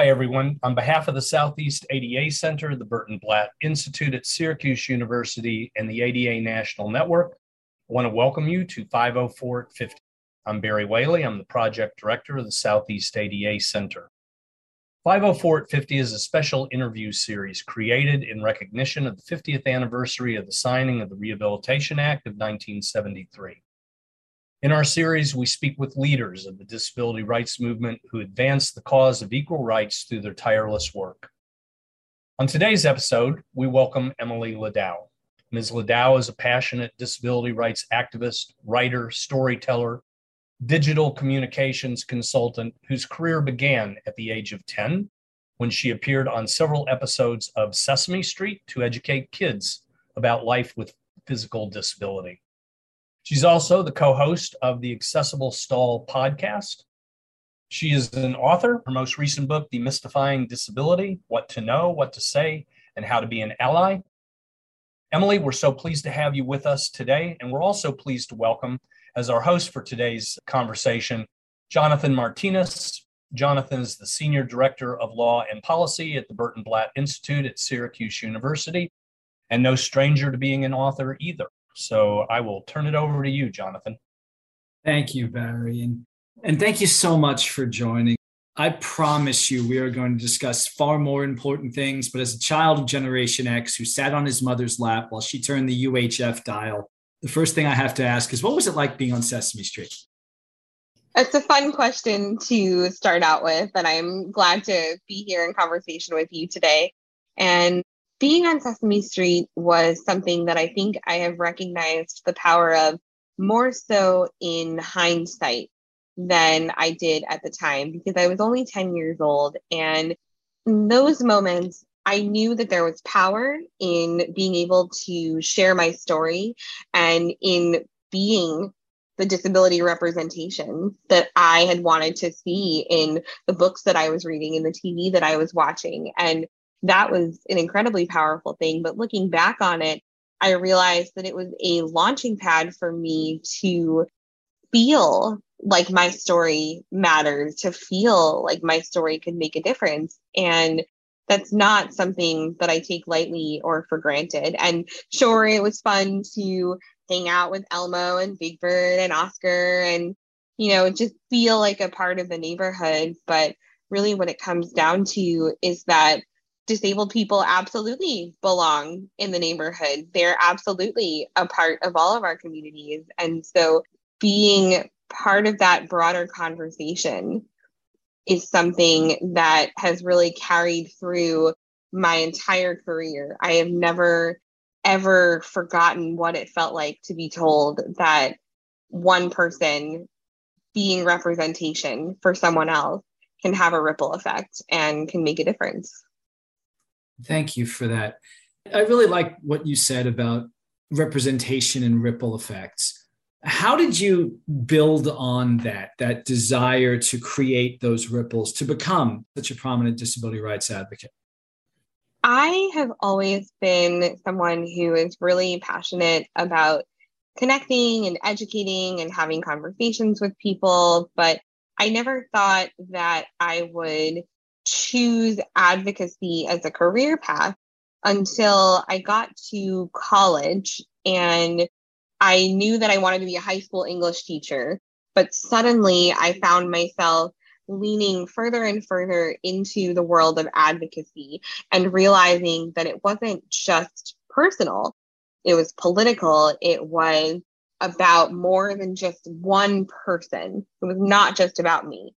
Hi, everyone. On behalf of the Southeast ADA Center, the Burton Blatt Institute at Syracuse University, and the ADA National Network, I want to welcome you to 504 at 50. I'm Barry Whaley. I'm the project director of the Southeast ADA Center. 504 at 50 is a special interview series created in recognition of the 50th anniversary of the signing of the Rehabilitation Act of 1973. In our series, we speak with leaders of the disability rights movement who advance the cause of equal rights through their tireless work. On today's episode, we welcome Emily Ladau. Ms. Ladau is a passionate disability rights activist, writer, storyteller, digital communications consultant whose career began at the age of 10 when she appeared on several episodes of Sesame Street to educate kids about life with physical disability. She's also the co host of the Accessible Stall podcast. She is an author. Her most recent book, Demystifying Disability What to Know, What to Say, and How to Be an Ally. Emily, we're so pleased to have you with us today. And we're also pleased to welcome, as our host for today's conversation, Jonathan Martinez. Jonathan is the Senior Director of Law and Policy at the Burton Blatt Institute at Syracuse University, and no stranger to being an author either. So I will turn it over to you, Jonathan. Thank you, Barry. And, and thank you so much for joining. I promise you, we are going to discuss far more important things. But as a child of Generation X who sat on his mother's lap while she turned the UHF dial, the first thing I have to ask is what was it like being on Sesame Street? It's a fun question to start out with, and I'm glad to be here in conversation with you today. And being on Sesame Street was something that I think I have recognized the power of more so in hindsight than I did at the time because I was only 10 years old. And in those moments, I knew that there was power in being able to share my story and in being the disability representation that I had wanted to see in the books that I was reading, in the TV that I was watching. And that was an incredibly powerful thing. But looking back on it, I realized that it was a launching pad for me to feel like my story mattered, to feel like my story could make a difference. And that's not something that I take lightly or for granted. And sure, it was fun to hang out with Elmo and Big Bird and Oscar and, you know, just feel like a part of the neighborhood. But really, what it comes down to is that disabled people absolutely belong in the neighborhood. They're absolutely a part of all of our communities. And so being part of that broader conversation is something that has really carried through my entire career. I have never, ever forgotten what it felt like to be told that one person being representation for someone else can have a ripple effect and can make a difference. Thank you for that. I really like what you said about representation and ripple effects. How did you build on that, that desire to create those ripples to become such a prominent disability rights advocate? I have always been someone who is really passionate about connecting and educating and having conversations with people, but I never thought that I would choose advocacy as a career path until I got to college and I knew that I wanted to be a high school English teacher. But suddenly I found myself leaning further and further into the world of advocacy and realizing that it wasn't just personal, it was political, it was about more than just one person. It was not just about me.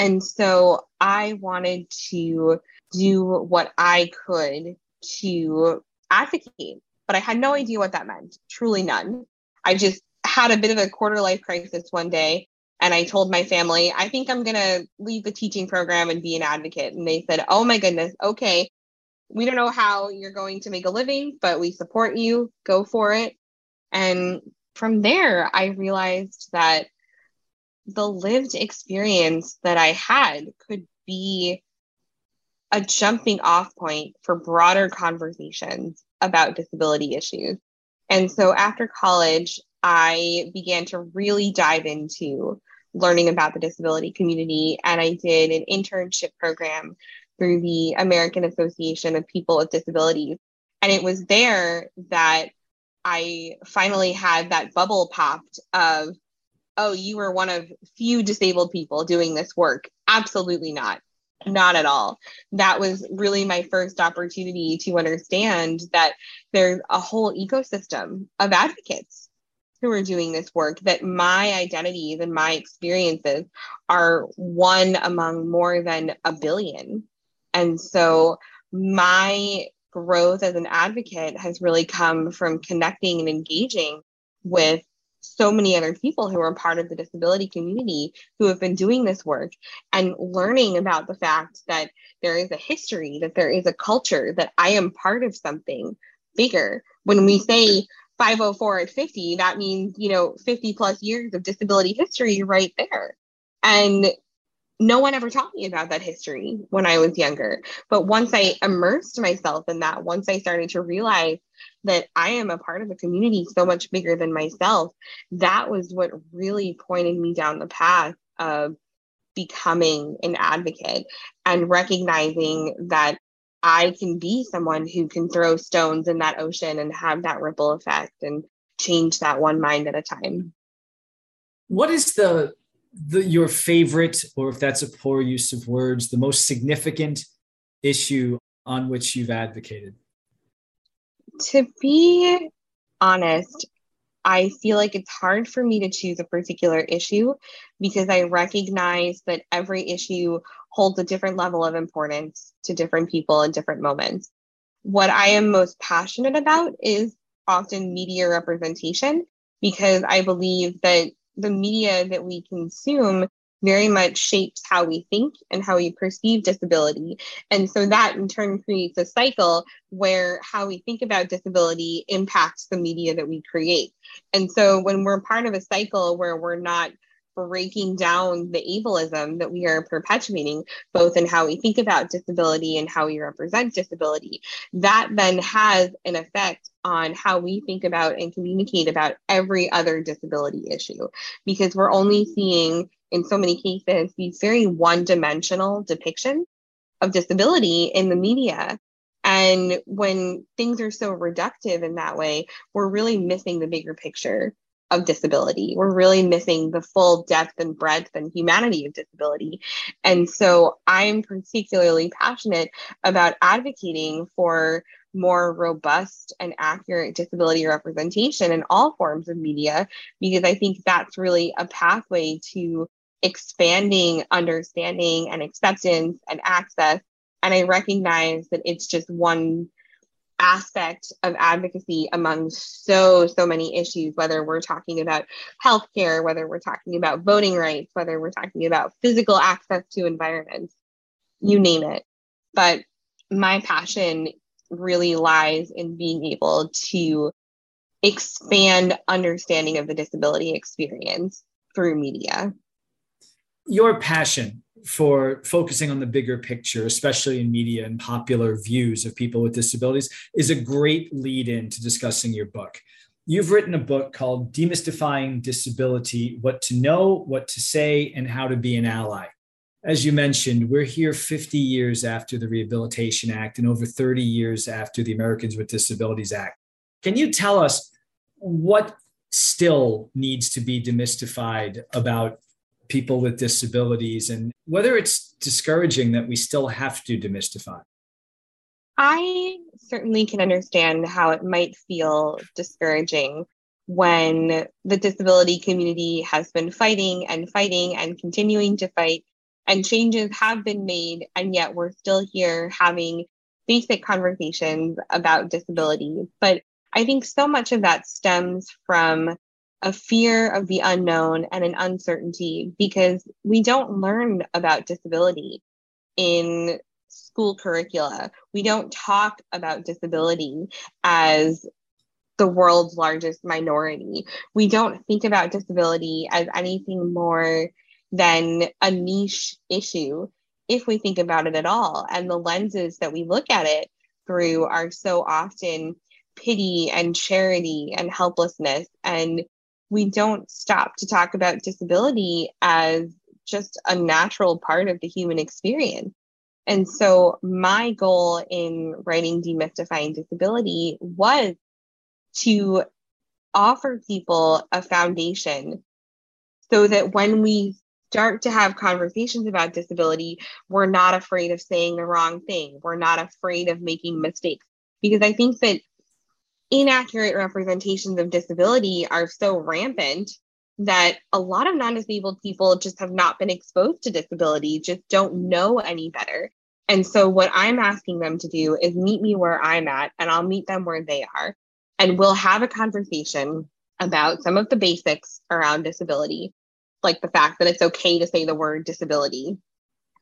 And so I wanted to do what I could to advocate, but I had no idea what that meant, truly none. I just had a bit of a quarter life crisis one day. And I told my family, I think I'm going to leave the teaching program and be an advocate. And they said, Oh my goodness, okay. We don't know how you're going to make a living, but we support you. Go for it. And from there, I realized that the lived experience that I had could be a jumping off point for broader conversations about disability issues. And so after college, I began to really dive into learning about the disability community. And I did an internship program through the American Association of People with Disabilities. And it was there that I finally had that bubble popped of, oh, you were one of few disabled people doing this work. Absolutely not. Not at all. That was really my first opportunity to understand that there's a whole ecosystem of advocates who are doing this work, that my identities and my experiences are one among more than a billion. And so my growth as an advocate has really come from connecting and engaging with so many other people who are part of the disability community who have been doing this work and learning about the fact that there is a history, that there is a culture, that I am part of something bigger. When we say 504 at 50, that means, you know, 50 plus years of disability history right there. And no one ever taught me about that history when I was younger. But once I immersed myself in that, once I started to realize that I am a part of a community so much bigger than myself, that was what really pointed me down the path of becoming an advocate and recognizing that I can be someone who can throw stones in that ocean and have that ripple effect and change that one mind at a time. What is the the, your favorite, or if that's a poor use of words, the most significant issue on which you've advocated? To be honest, I feel like it's hard for me to choose a particular issue because I recognize that every issue holds a different level of importance to different people in different moments. What I am most passionate about is often media representation because I believe that the media that we consume very much shapes how we think and how we perceive disability. And so that in turn creates a cycle where how we think about disability impacts the media that we create. And so when we're part of a cycle where we're not breaking down the ableism that we are perpetuating, both in how we think about disability and how we represent disability, that then has an effect on how we think about and communicate about every other disability issue. Because we're only seeing, in so many cases, these very one dimensional depictions of disability in the media. And when things are so reductive in that way, we're really missing the bigger picture of disability. We're really missing the full depth and breadth and humanity of disability. And so I'm particularly passionate about advocating for more robust and accurate disability representation in all forms of media, because I think that's really a pathway to expanding understanding and acceptance and access. And I recognize that it's just one aspect of advocacy among so so many issues whether we're talking about healthcare whether we're talking about voting rights whether we're talking about physical access to environments you name it. But my passion really lies in being able to expand understanding of the disability experience through media. Your passion for focusing on the bigger picture, especially in media and popular views of people with disabilities, is a great lead in to discussing your book. You've written a book called Demystifying Disability What to Know, What to Say, and How to Be an Ally. As you mentioned, we're here 50 years after the Rehabilitation Act and over 30 years after the Americans with Disabilities Act. Can you tell us what still needs to be demystified about people with disabilities and whether it's discouraging that we still have to demystify. I certainly can understand how it might feel discouraging when the disability community has been fighting and fighting and continuing to fight, and changes have been made, and yet we're still here having basic conversations about disability. But I think so much of that stems from a fear of the unknown and an uncertainty because we don't learn about disability in school curricula. We don't talk about disability as the world's largest minority. We don't think about disability as anything more than a niche issue if we think about it at all. And the lenses that we look at it through are so often pity and charity and helplessness and we don't stop to talk about disability as just a natural part of the human experience. And so, my goal in writing Demystifying Disability was to offer people a foundation so that when we start to have conversations about disability, we're not afraid of saying the wrong thing. We're not afraid of making mistakes. Because I think that inaccurate representations of disability are so rampant that a lot of non disabled people just have not been exposed to disability, just don't know any better. And so, what I'm asking them to do is meet me where I'm at, and I'll meet them where they are. And we'll have a conversation about some of the basics around disability, like the fact that it's okay to say the word disability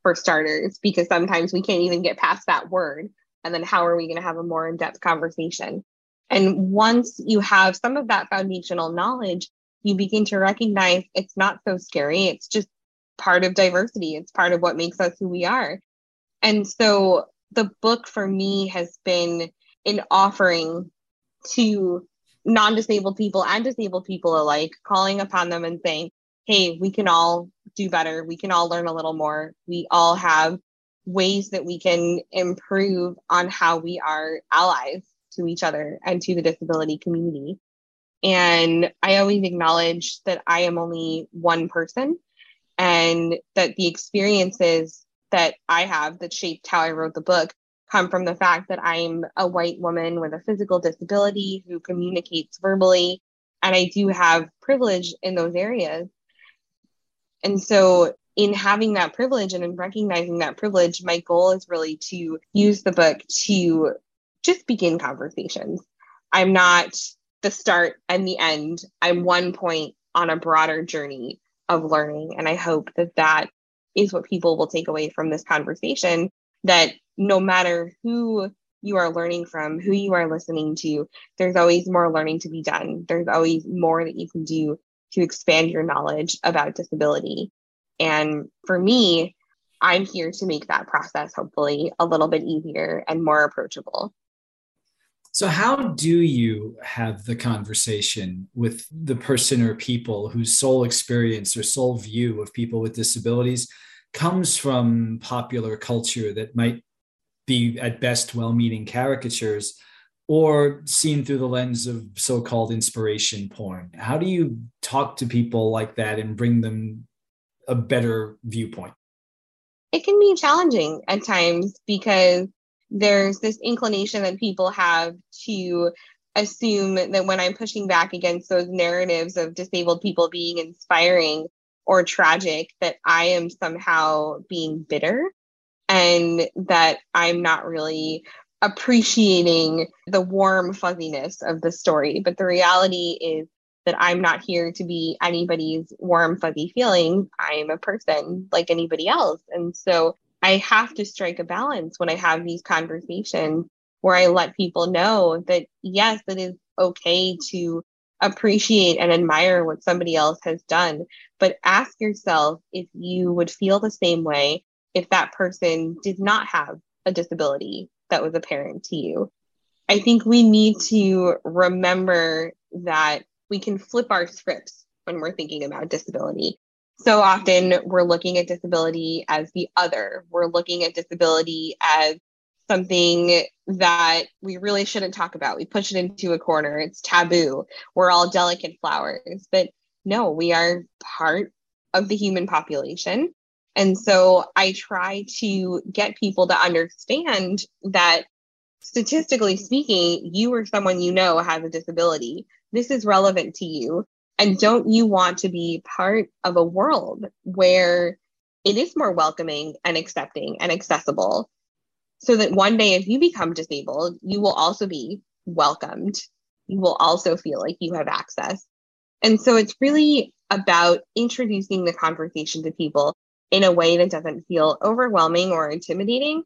for starters, because sometimes we can't even get past that word. And then, how are we going to have a more in depth conversation? And once you have some of that foundational knowledge, you begin to recognize it's not so scary. It's just part of diversity, it's part of what makes us who we are. And so the book for me has been an offering to non disabled people and disabled people alike, calling upon them and saying, hey, we can all do better. We can all learn a little more. We all have ways that we can improve on how we are allies to each other and to the disability community. And I always acknowledge that I am only one person and that the experiences that I have that shaped how I wrote the book come from the fact that I'm a white woman with a physical disability who communicates verbally. And I do have privilege in those areas. And so, in having that privilege and in recognizing that privilege, my goal is really to use the book to just begin conversations. I'm not the start and the end. I'm one point on a broader journey of learning. And I hope that that is what people will take away from this conversation that no matter who you are learning from, who you are listening to, there's always more learning to be done. There's always more that you can do to expand your knowledge about disability. And for me, I'm here to make that process hopefully a little bit easier and more approachable. So, how do you have the conversation with the person or people whose sole experience or sole view of people with disabilities comes from popular culture that might be at best well meaning caricatures or seen through the lens of so called inspiration porn? How do you talk to people like that and bring them a better viewpoint? It can be challenging at times because there's this inclination that people have to assume that when I'm pushing back against those narratives of disabled people being inspiring or tragic, that I am somehow being bitter and that I'm not really appreciating the warm fuzziness of the story. But the reality is that I'm not here to be anybody's warm, fuzzy feeling. I'm a person like anybody else. And so I have to strike a balance when I have these conversations where I let people know that yes, it is okay to appreciate and admire what somebody else has done, but ask yourself if you would feel the same way if that person did not have a disability that was apparent to you. I think we need to remember that we can flip our scripts when we're thinking about disability so often we're looking at disability as the other. We're looking at disability as something that we really shouldn't talk about. We push it into a corner. It's taboo. We're all delicate flowers. But no, we are part of the human population. And so I try to get people to understand that statistically speaking, you or someone you know has a disability. This is relevant to you. And don't you want to be part of a world where it is more welcoming and accepting and accessible so that one day if you become disabled, you will also be welcomed. You will also feel like you have access. And so it's really about introducing the conversation to people in a way that doesn't feel overwhelming or intimidating.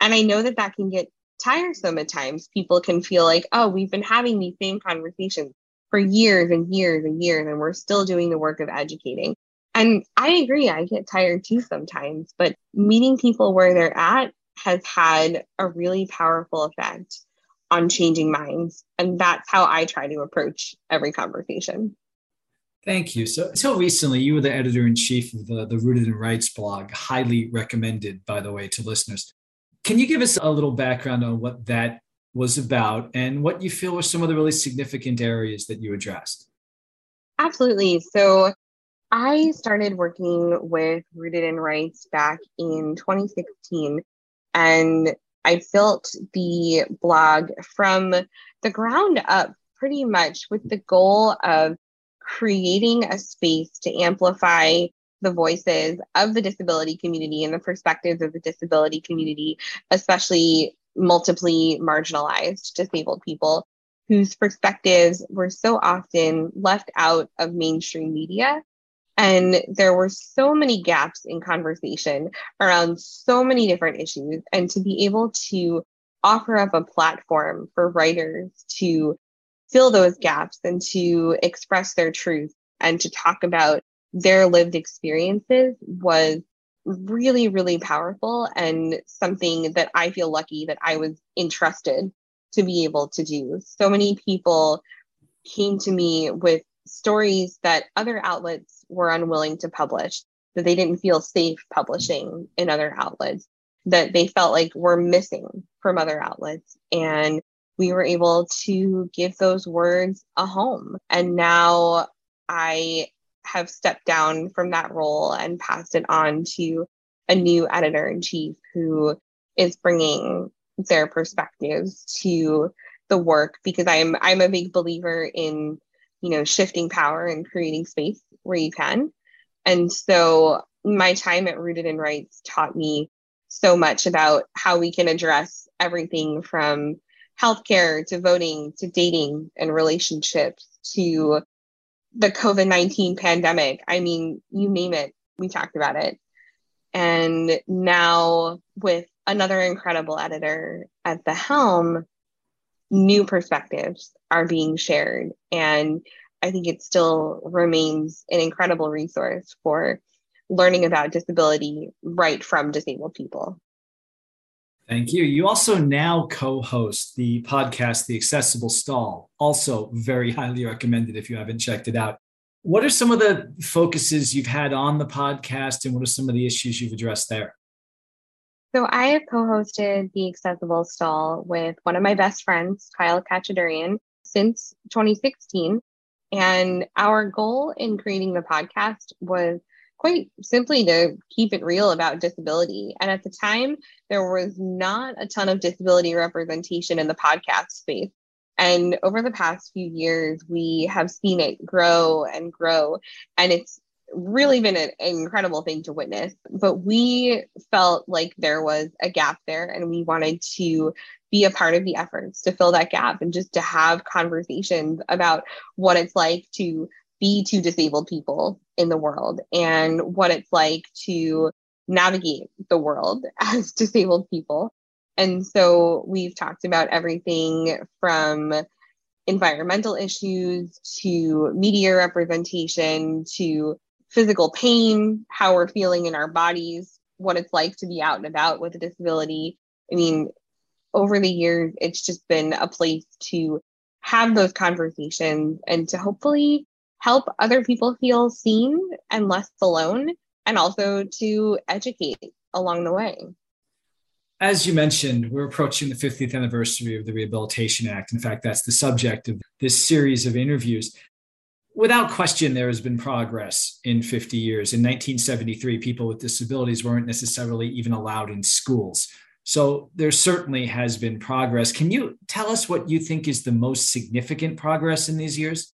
And I know that that can get tiresome at times. People can feel like, oh, we've been having these same conversations for years and years and years, and we're still doing the work of educating. And I agree, I get tired too sometimes, but meeting people where they're at has had a really powerful effect on changing minds. And that's how I try to approach every conversation. Thank you. So, until recently, you were the editor in chief of the, the Rooted in Rights blog, highly recommended, by the way, to listeners. Can you give us a little background on what that was about and what you feel were some of the really significant areas that you addressed? Absolutely. So, I started working with Rooted in Rights back in 2016, and I built the blog from the ground up pretty much with the goal of creating a space to amplify the voices of the disability community and the perspectives of the disability community, especially multiply marginalized disabled people whose perspectives were so often left out of mainstream media. And there were so many gaps in conversation around so many different issues. And to be able to offer up a platform for writers to fill those gaps and to express their truth and to talk about their lived experiences was really, really powerful and something that I feel lucky that I was entrusted to be able to do. So many people came to me with stories that other outlets were unwilling to publish, that they didn't feel safe publishing in other outlets, that they felt like were missing from other outlets. And we were able to give those words a home. And now I have stepped down from that role and passed it on to a new editor in chief who is bringing their perspectives to the work because I'm I'm a big believer in you know shifting power and creating space where you can. And so my time at Rooted in Rights taught me so much about how we can address everything from healthcare to voting to dating and relationships to the COVID 19 pandemic. I mean, you name it, we talked about it. And now, with another incredible editor at the helm, new perspectives are being shared. And I think it still remains an incredible resource for learning about disability right from disabled people. Thank you. You also now co host the podcast, The Accessible Stall, also very highly recommended if you haven't checked it out. What are some of the focuses you've had on the podcast and what are some of the issues you've addressed there? So, I have co hosted The Accessible Stall with one of my best friends, Kyle Khachadurian, since 2016. And our goal in creating the podcast was quite simply to keep it real about disability. And at the time, there was not a ton of disability representation in the podcast space. And over the past few years, we have seen it grow and grow. And it's really been an incredible thing to witness. But we felt like there was a gap there, and we wanted to be a part of the efforts to fill that gap and just to have conversations about what it's like to be to disabled people in the world and what it's like to navigate the world as disabled people. And so we've talked about everything from environmental issues to media representation to physical pain, how we're feeling in our bodies, what it's like to be out and about with a disability. I mean, over the years, it's just been a place to have those conversations and to hopefully help other people feel seen and less alone, and also to educate along the way. As you mentioned, we're approaching the 50th anniversary of the Rehabilitation Act. In fact, that's the subject of this series of interviews. Without question, there has been progress in 50 years. In 1973, people with disabilities weren't necessarily even allowed in schools. So there certainly has been progress. Can you tell us what you think is the most significant progress in these years?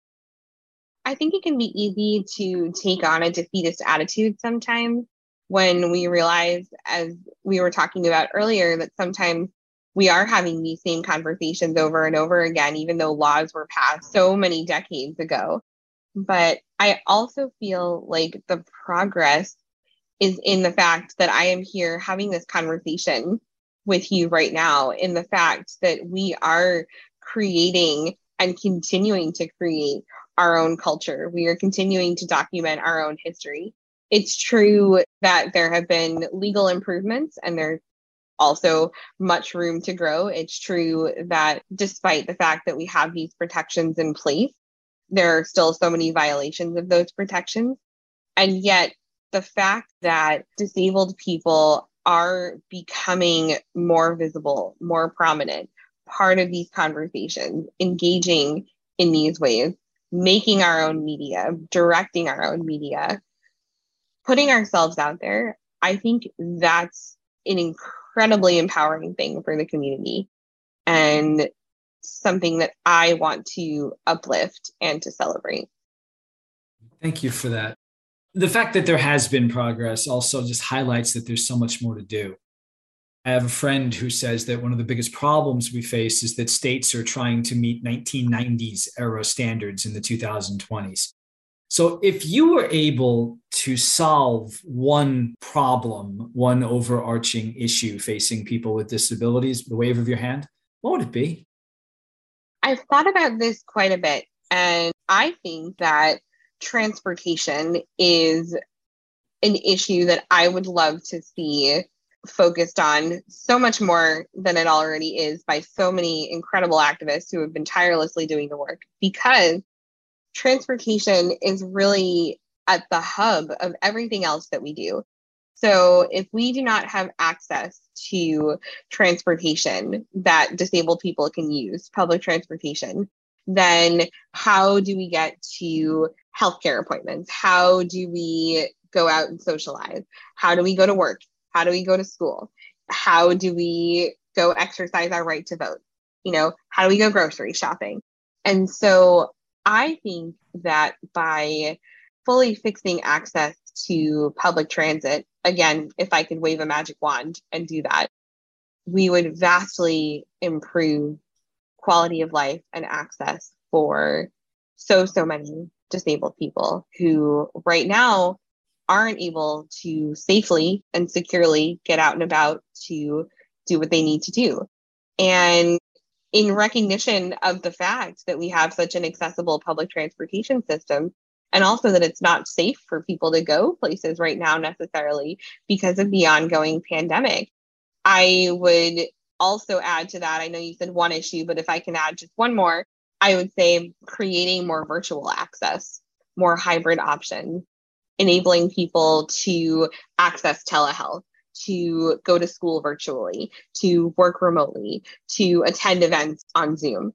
I think it can be easy to take on a defeatist attitude sometimes when we realize, as we were talking about earlier, that sometimes we are having these same conversations over and over again, even though laws were passed so many decades ago. But I also feel like the progress is in the fact that I am here having this conversation with you right now, in the fact that we are creating and continuing to create our own culture. We are continuing to document our own history. It's true that there have been legal improvements and there's also much room to grow. It's true that despite the fact that we have these protections in place, there are still so many violations of those protections. And yet, the fact that disabled people are becoming more visible, more prominent, part of these conversations, engaging in these ways, making our own media, directing our own media, putting ourselves out there, I think that's an incredibly empowering thing for the community and something that I want to uplift and to celebrate. Thank you for that. The fact that there has been progress also just highlights that there's so much more to do. I have a friend who says that one of the biggest problems we face is that states are trying to meet 1990s era standards in the 2020s. So, if you were able to solve one problem, one overarching issue facing people with disabilities, the wave of your hand, what would it be? I've thought about this quite a bit, and I think that transportation is an issue that I would love to see focused on so much more than it already is by so many incredible activists who have been tirelessly doing the work because transportation is really at the hub of everything else that we do. So if we do not have access to transportation that disabled people can use, public transportation, then how do we get to healthcare appointments? How do we go out and socialize? How do we go to work? How do we go to school? How do we go exercise our right to vote? You know, how do we go grocery shopping? And so I think that by fully fixing access to public transit, again, if I could wave a magic wand and do that, we would vastly improve quality of life and access for so, so many disabled people who right now aren't able to safely and securely get out and about to do what they need to do. And in recognition of the fact that we have such an accessible public transportation system, and also that it's not safe for people to go places right now necessarily because of the ongoing pandemic, I would also add to that. I know you said one issue, but if I can add just one more, I would say creating more virtual access, more hybrid options enabling people to access telehealth, to go to school virtually, to work remotely, to attend events on Zoom.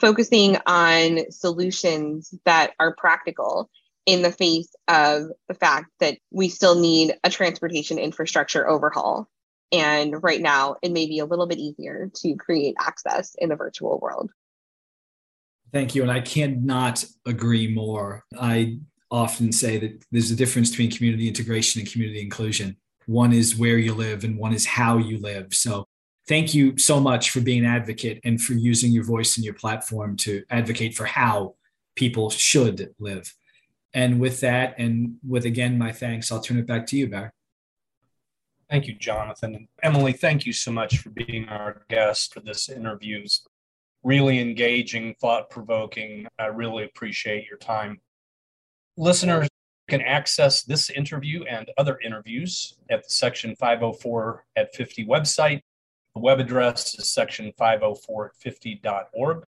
Focusing on solutions that are practical in the face of the fact that we still need a transportation infrastructure overhaul. And right now, it may be a little bit easier to create access in the virtual world. Thank you. And I cannot agree more. I often say that there's a difference between community integration and community inclusion. One is where you live, and one is how you live. So, thank you so much for being an advocate and for using your voice and your platform to advocate for how people should live. And with that, and with again my thanks, I'll turn it back to you, Barry. Thank you, Jonathan. And Emily, thank you so much for being our guest for this interview. Really engaging, thought provoking. I really appreciate your time. Listeners can access this interview and other interviews at the Section 504 at 50 website. The web address is section 504 at 50.org.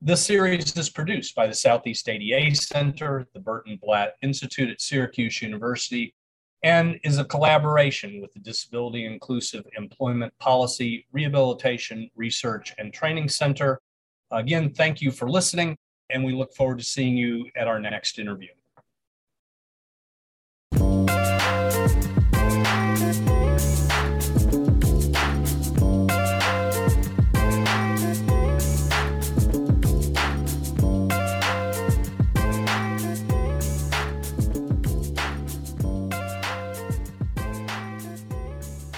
This series is produced by the Southeast ADA Center, the Burton Blatt Institute at Syracuse University, and is a collaboration with the Disability Inclusive Employment Policy, Rehabilitation, Research, and Training Center. Again, thank you for listening, and we look forward to seeing you at our next interview.